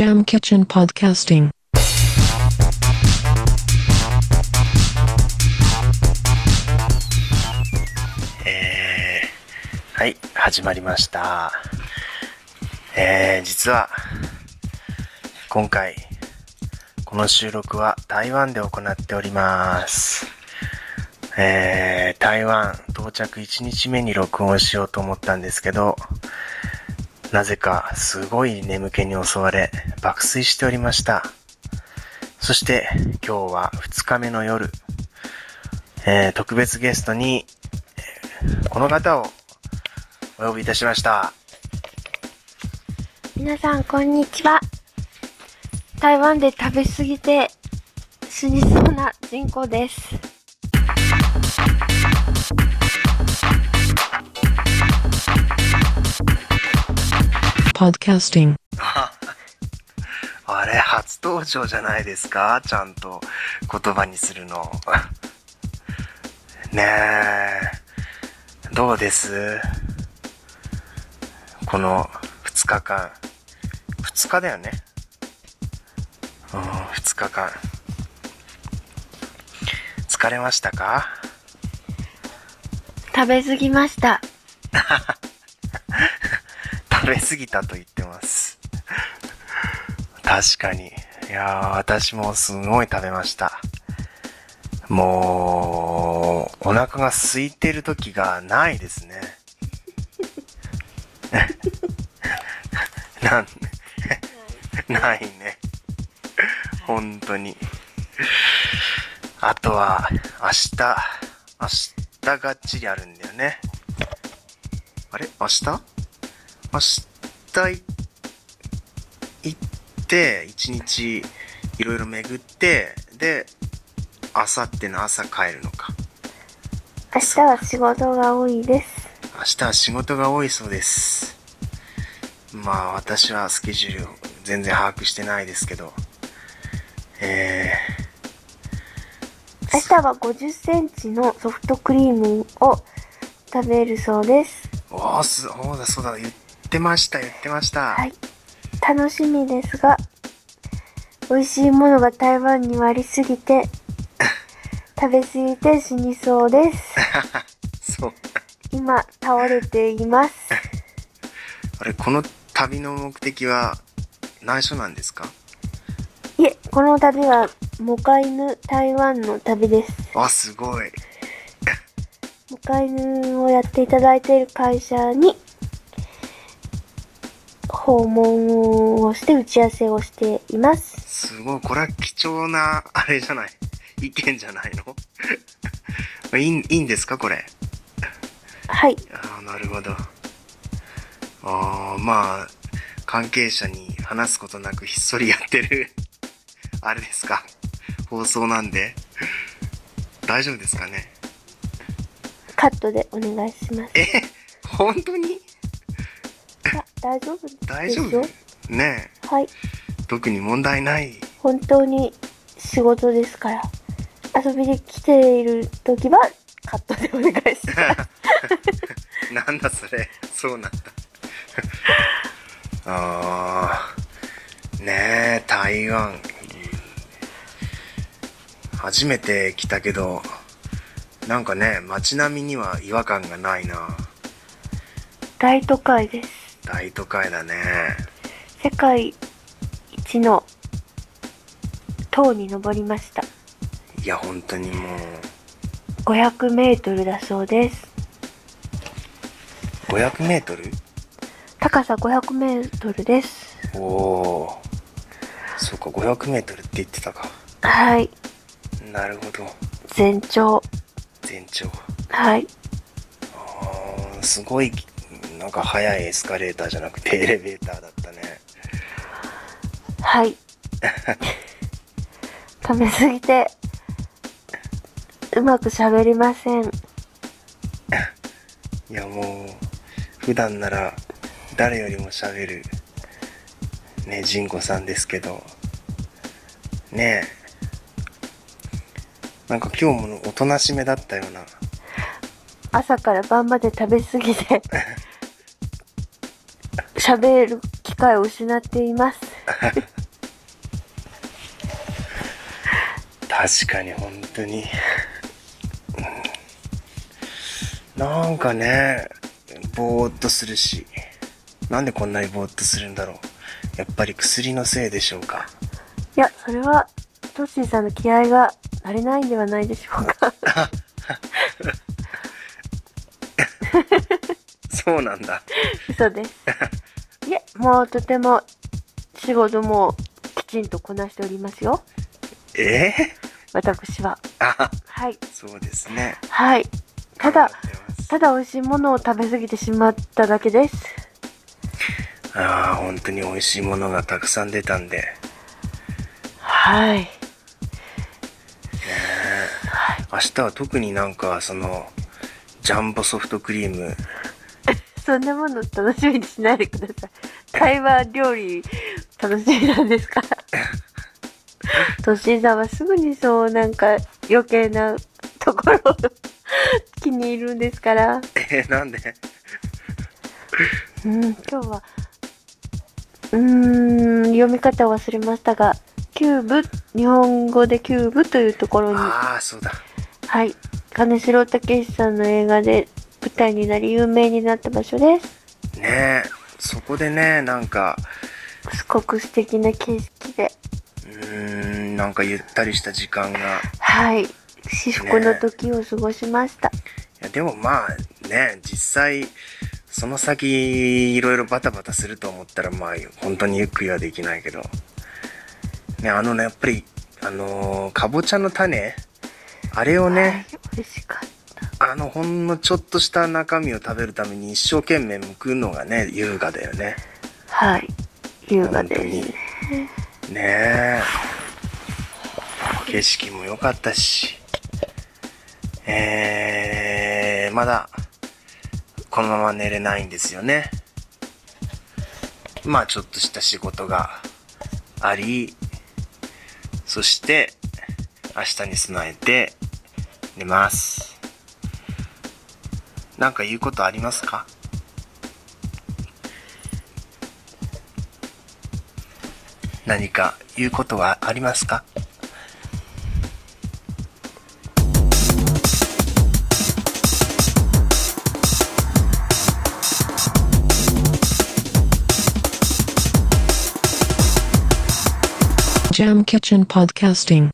Jam Kitchen Podcasting. えー、はい、始まりました。えー、実は、今回、この収録は台湾で行っております。えー、台湾到着1日目に録音しようと思ったんですけど、なぜかすごい眠気に襲われ爆睡しておりました。そして今日は2日目の夜、えー、特別ゲストにこの方をお呼びいたしました。皆さん、こんにちは。台湾で食べ過ぎて死にそうな人口です。Podcasting. あれ、初登場じゃないですか？ちゃんと言葉にするの。ねえ、どうです？この2日間。2日だよね。うん、2日間。疲れましたか？食べ過ぎました。食べ過ぎたと言ってます。確かに。いやー、私もすごい食べました。もう、お腹が空いてる時がないですね。なん、ないね。本当に。あとは、明日、明日がっちりあるんだよね。あれ？明日？明日い行って、一日いろいろ巡って、で、明後日の朝帰るのか。明日は仕事が多いです。明日は仕事が多いそうです。まあ私はスケジュールを全然把握してないですけど。え明日は50センチのソフトクリームを食べるそうです。ー、おーす、そうだそうだ、言ってました、言ってました。はい。楽しみですが、美味しいものが台湾にはありすぎて、食べ過ぎて死にそうです。そう。今、倒れています。あれ、この旅の目的は内緒なんですか？いえ、この旅は、モカイヌ台湾の旅です。あ、すごい。モカイヌをやっていただいている会社に、訪問をして打ち合わせをしています。すごい、これは貴重な、あれじゃない？意見じゃないの？いいいいんですかこれ？はい。ああ、なるほど。ああ、まあ、関係者に話すことなくひっそりやってる、あれですか？放送なんで。大丈夫ですかね？カットでお願いします。え、本当に？大丈夫。大丈夫ねはい。え、特に問題ない。本当に仕事ですから。遊びで来ている時はカットでお願いします。なんだそれ。そうなんだ。ああ、ねえ、台湾。初めて来たけど、なんかね、街並みには違和感がないな。大都会です。大都会だね。世界一の塔に登りました。いや、本当にもう、500メートルだそうです。500メートル？高さ500メートルです。おおー。そうか、500メートルって言ってたか。はい。なるほど。全長。全長。はい。あーすごい、なんか速いエスカレーターじゃなくてエレベーターだったね。はい。食べ過ぎて、うまく喋りません。いやもう、普段なら誰よりも喋る、ね、ジンコさんですけど、ねえ。なんか今日もおとなしめだったような。朝から晩まで食べ過ぎて、喋る機会を失っています。確かに本当に、うんなんかねぼーっとするしなんでこんなにぼーっとするんだろうやっぱり薬のせいでしょうかいや、それは、トッシーさんの気合が足りないんではないでしょうか。そうなんだ嘘です。もうとても仕事もきちんとこなしておりますよ。え？私は。ー、あはい。そうですねはい。ただ頑、張ってますただ美味しいものを食べ過ぎてしまっただけです。ああ本当に美味しいものがたくさん出たんではい。明日は特になんかそのジャンボソフトクリームそんなもの楽しみにしないでください。台湾料理楽しみなんですか？ら。トシーさんはすぐにそうなんか余計なところを 気に入るんですから。えー、なんで？うん、今日は、うーん、読み方を忘れましたが、キューブ、日本語でキューブというところに、ああそうだはい、金城武さんの映画で舞台になり有名になった場所です。ねえそこでねなんかすごく素敵な景色で、うーんなんかゆったりした時間がいはい、至福の時を過ごしました。やでもまあね実際その先いろいろバタバタすると思ったらまあ本当にゆっくりはできないけどねあのねやっぱりあのーかぼちゃの種あれをね、はい、美味しかった。あのほんのちょっとした中身を食べるために一生懸命剥くのがね優雅だよね。はい、優雅で。す。ねえ。景色も良かったし。えー、まだこのまま寝れないんですよね。まあちょっとした仕事があり。そして明日に備えて寝ますなんか言うことありますか？何か言うことはありますか？Jam Kitchen Podcasting